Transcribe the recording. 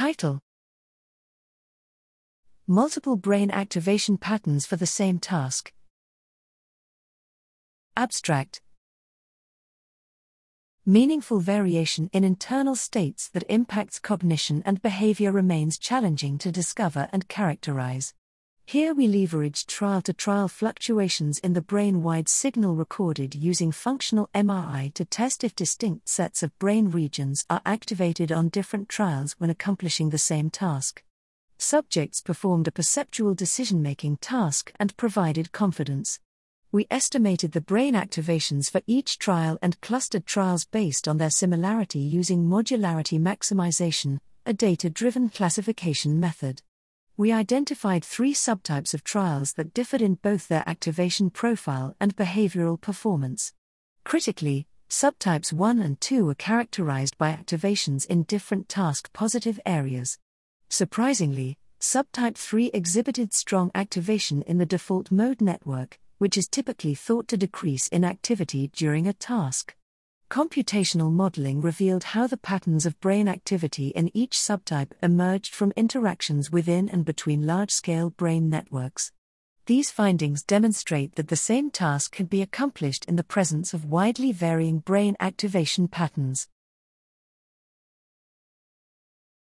Title Multiple brain activation patterns for the same task. Abstract Meaningful variation in internal states that impacts cognition and behavior remains challenging to discover and characterize. Here we leverage trial to trial fluctuations in the brain wide signal recorded using functional MRI to test if distinct sets of brain regions are activated on different trials when accomplishing the same task. Subjects performed a perceptual decision making task and provided confidence we estimated the brain activations for each trial and clustered trials based on their similarity using modularity maximization, a data driven classification method. We identified three subtypes of trials that differed in both their activation profile and behavioral performance. Critically, subtypes 1 and 2 were characterized by activations in different task positive areas. Surprisingly, subtype 3 exhibited strong activation in the default mode network, which is typically thought to decrease in activity during a task. Computational modeling revealed how the patterns of brain activity in each subtype emerged from interactions within and between large scale brain networks. These findings demonstrate that the same task can be accomplished in the presence of widely varying brain activation patterns.